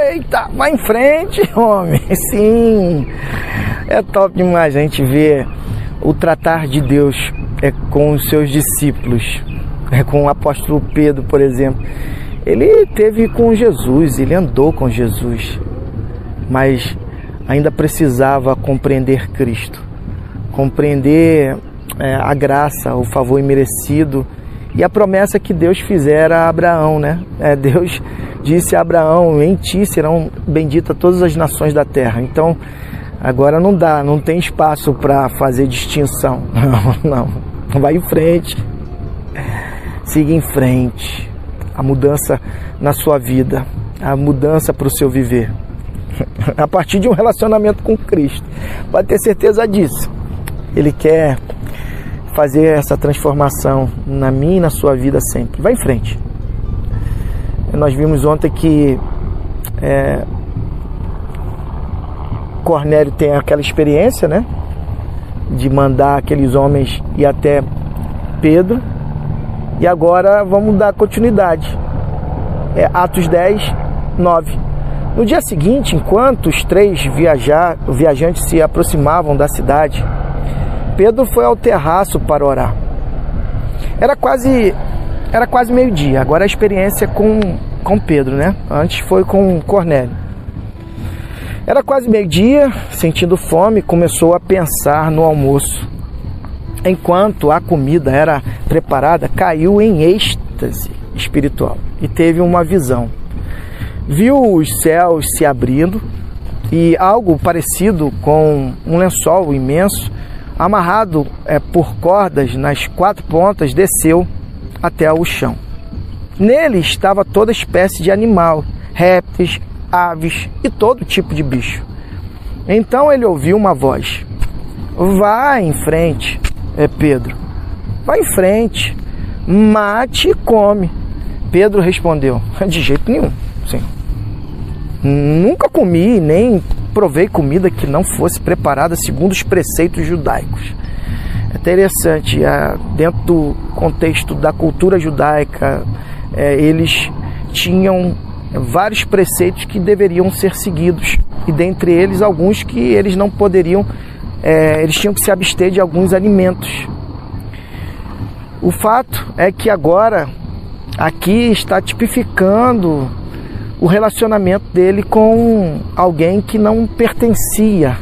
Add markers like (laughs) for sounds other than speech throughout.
Eita, vai em frente, (laughs) homem. Sim, é top demais a gente ver o tratar de Deus é com os seus discípulos, é com o apóstolo Pedro, por exemplo. Ele teve com Jesus, ele andou com Jesus, mas ainda precisava compreender Cristo, compreender é, a graça, o favor imerecido e a promessa que Deus fizera a Abraão, né? É, Deus disse a Abraão: Em ti serão benditas todas as nações da terra. Então, agora não dá, não tem espaço para fazer distinção. (laughs) Não, não. Vai em frente. Siga em frente. A mudança na sua vida, a mudança para o seu viver. (laughs) A partir de um relacionamento com Cristo. Pode ter certeza disso. Ele quer fazer essa transformação na minha e na sua vida sempre. Vai em frente. Nós vimos ontem que é, Cornélio tem aquela experiência, né? De mandar aqueles homens ir até Pedro. E agora vamos dar continuidade. É Atos 10, 9. No dia seguinte, enquanto os três viajar, viajantes se aproximavam da cidade, Pedro foi ao terraço para orar. Era quase era quase meio-dia. Agora a experiência com com Pedro, né? Antes foi com Cornélio. Era quase meio-dia, sentindo fome, começou a pensar no almoço. Enquanto a comida era preparada, caiu em êxtase espiritual e teve uma visão. Viu os céus se abrindo e algo parecido com um lençol imenso, amarrado é, por cordas nas quatro pontas, desceu até o chão. Nele estava toda espécie de animal, répteis, aves e todo tipo de bicho. Então ele ouviu uma voz: Vá em frente, é Pedro. Vá em frente, mate e come. Pedro respondeu: (laughs) De jeito nenhum, sim. Nunca comi nem provei comida que não fosse preparada segundo os preceitos judaicos. É interessante, dentro do contexto da cultura judaica, é, eles tinham vários preceitos que deveriam ser seguidos e dentre eles alguns que eles não poderiam, é, eles tinham que se abster de alguns alimentos. O fato é que agora aqui está tipificando o relacionamento dele com alguém que não pertencia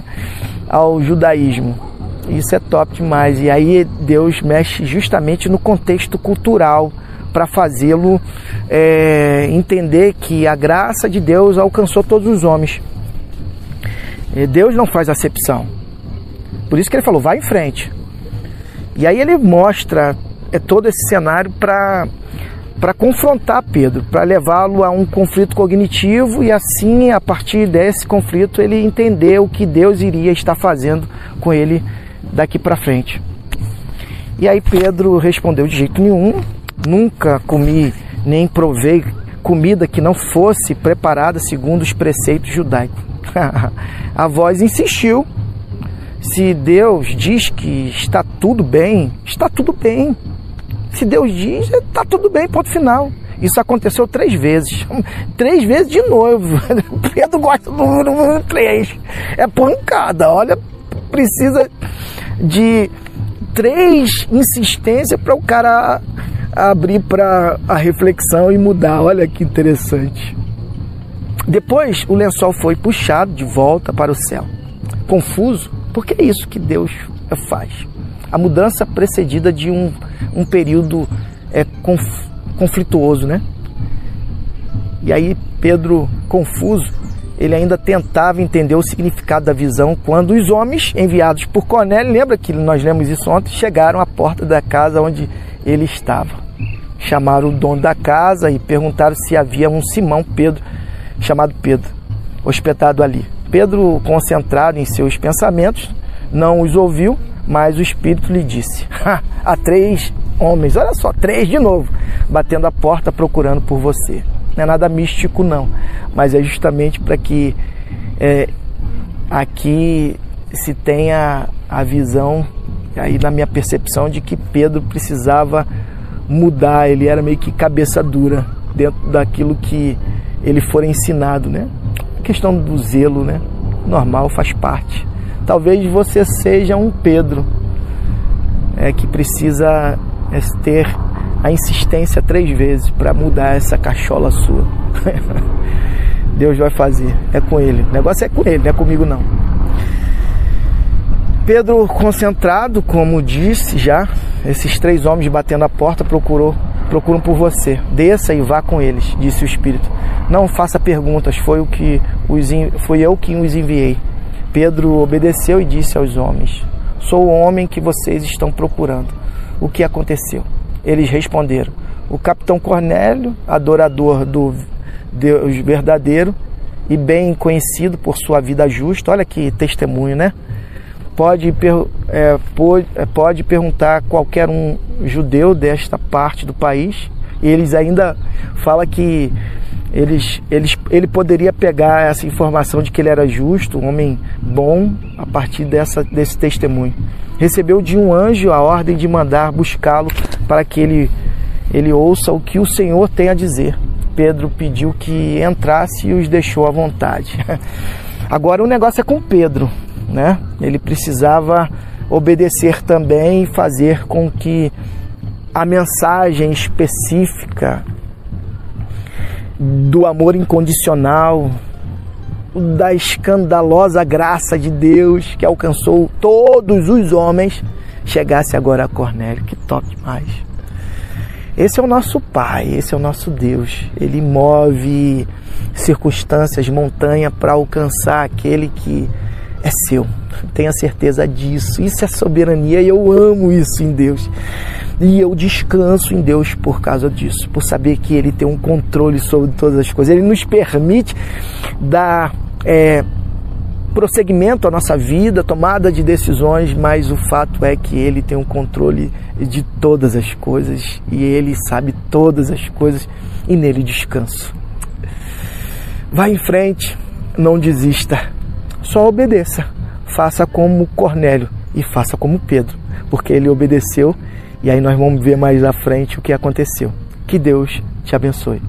(laughs) ao judaísmo. Isso é top demais. E aí Deus mexe justamente no contexto cultural para fazê-lo é, entender que a graça de Deus alcançou todos os homens. E Deus não faz acepção. Por isso que ele falou, vai em frente. E aí ele mostra é, todo esse cenário para para confrontar Pedro, para levá-lo a um conflito cognitivo e assim, a partir desse conflito, ele entender o que Deus iria estar fazendo com ele daqui para frente. E aí Pedro respondeu de jeito nenhum, nunca comi nem provei comida que não fosse preparada segundo os preceitos judaicos. (laughs) a voz insistiu. Se Deus diz que está tudo bem, está tudo bem. Se Deus diz, está tudo bem, ponto final. Isso aconteceu três vezes. (laughs) Três vezes de novo. (laughs) Pedro gosta do número três. É pancada. Olha, precisa de três insistências para o cara abrir para a reflexão e mudar. Olha que interessante. Depois o lençol foi puxado de volta para o céu. Confuso, porque é isso que Deus faz. A mudança precedida de um, um período é, conf, conflituoso, né? E aí Pedro, confuso, ele ainda tentava entender o significado da visão quando os homens enviados por Cornélio, lembra que nós lemos isso ontem, chegaram à porta da casa onde ele estava. Chamaram o dono da casa e perguntaram se havia um Simão Pedro, chamado Pedro, hospedado ali. Pedro, concentrado em seus pensamentos, não os ouviu, mas o Espírito lhe disse: Há três homens, olha só, três de novo, batendo a porta procurando por você. Não é nada místico, não, mas é justamente para que é, aqui se tenha a visão aí na minha percepção de que Pedro precisava mudar, ele era meio que cabeça dura dentro daquilo que ele for ensinado, né? A questão do zelo, né? Normal, faz parte. Talvez você seja um Pedro é, que precisa é, ter a insistência três vezes para mudar essa cachola sua. (laughs) Deus vai fazer, é com ele. O negócio é com ele, não é comigo não. Pedro, concentrado, como disse já, esses três homens batendo a porta procurou, procuram por você. Desça e vá com eles, disse o Espírito. Não faça perguntas, foi o que os, foi eu que os enviei. Pedro obedeceu e disse aos homens: Sou o homem que vocês estão procurando. O que aconteceu? Eles responderam: O capitão Cornélio, adorador do Deus verdadeiro e bem conhecido por sua vida justa, olha que testemunho, né? Pode, é, pode, é, pode perguntar a qualquer um judeu desta parte do país, eles ainda falam que eles, eles, ele poderia pegar essa informação de que ele era justo, um homem bom, a partir dessa, desse testemunho. Recebeu de um anjo a ordem de mandar buscá-lo para que ele, ele ouça o que o Senhor tem a dizer. Pedro pediu que entrasse e os deixou à vontade. (laughs) Agora o negócio é com Pedro, né? Ele precisava obedecer também e fazer com que a mensagem específica do amor incondicional, da escandalosa graça de Deus que alcançou todos os homens, chegasse agora a Cornélio. Que top demais! Esse é o nosso Pai, esse é o nosso Deus. Ele move circunstâncias, montanha para alcançar aquele que é seu. Tenha certeza disso. Isso é soberania e eu amo isso em Deus. E eu descanso em Deus por causa disso, por saber que Ele tem um controle sobre todas as coisas. Ele nos permite dar é, prosseguimento à nossa vida, tomada de decisões, mas o fato é que Ele tem um controle de todas as coisas e Ele sabe todas as coisas e nele descanso. Vá em frente, não desista, só obedeça. Faça como Cornélio e faça como Pedro, porque ele obedeceu e aí nós vamos ver mais à frente o que aconteceu. Que Deus te abençoe.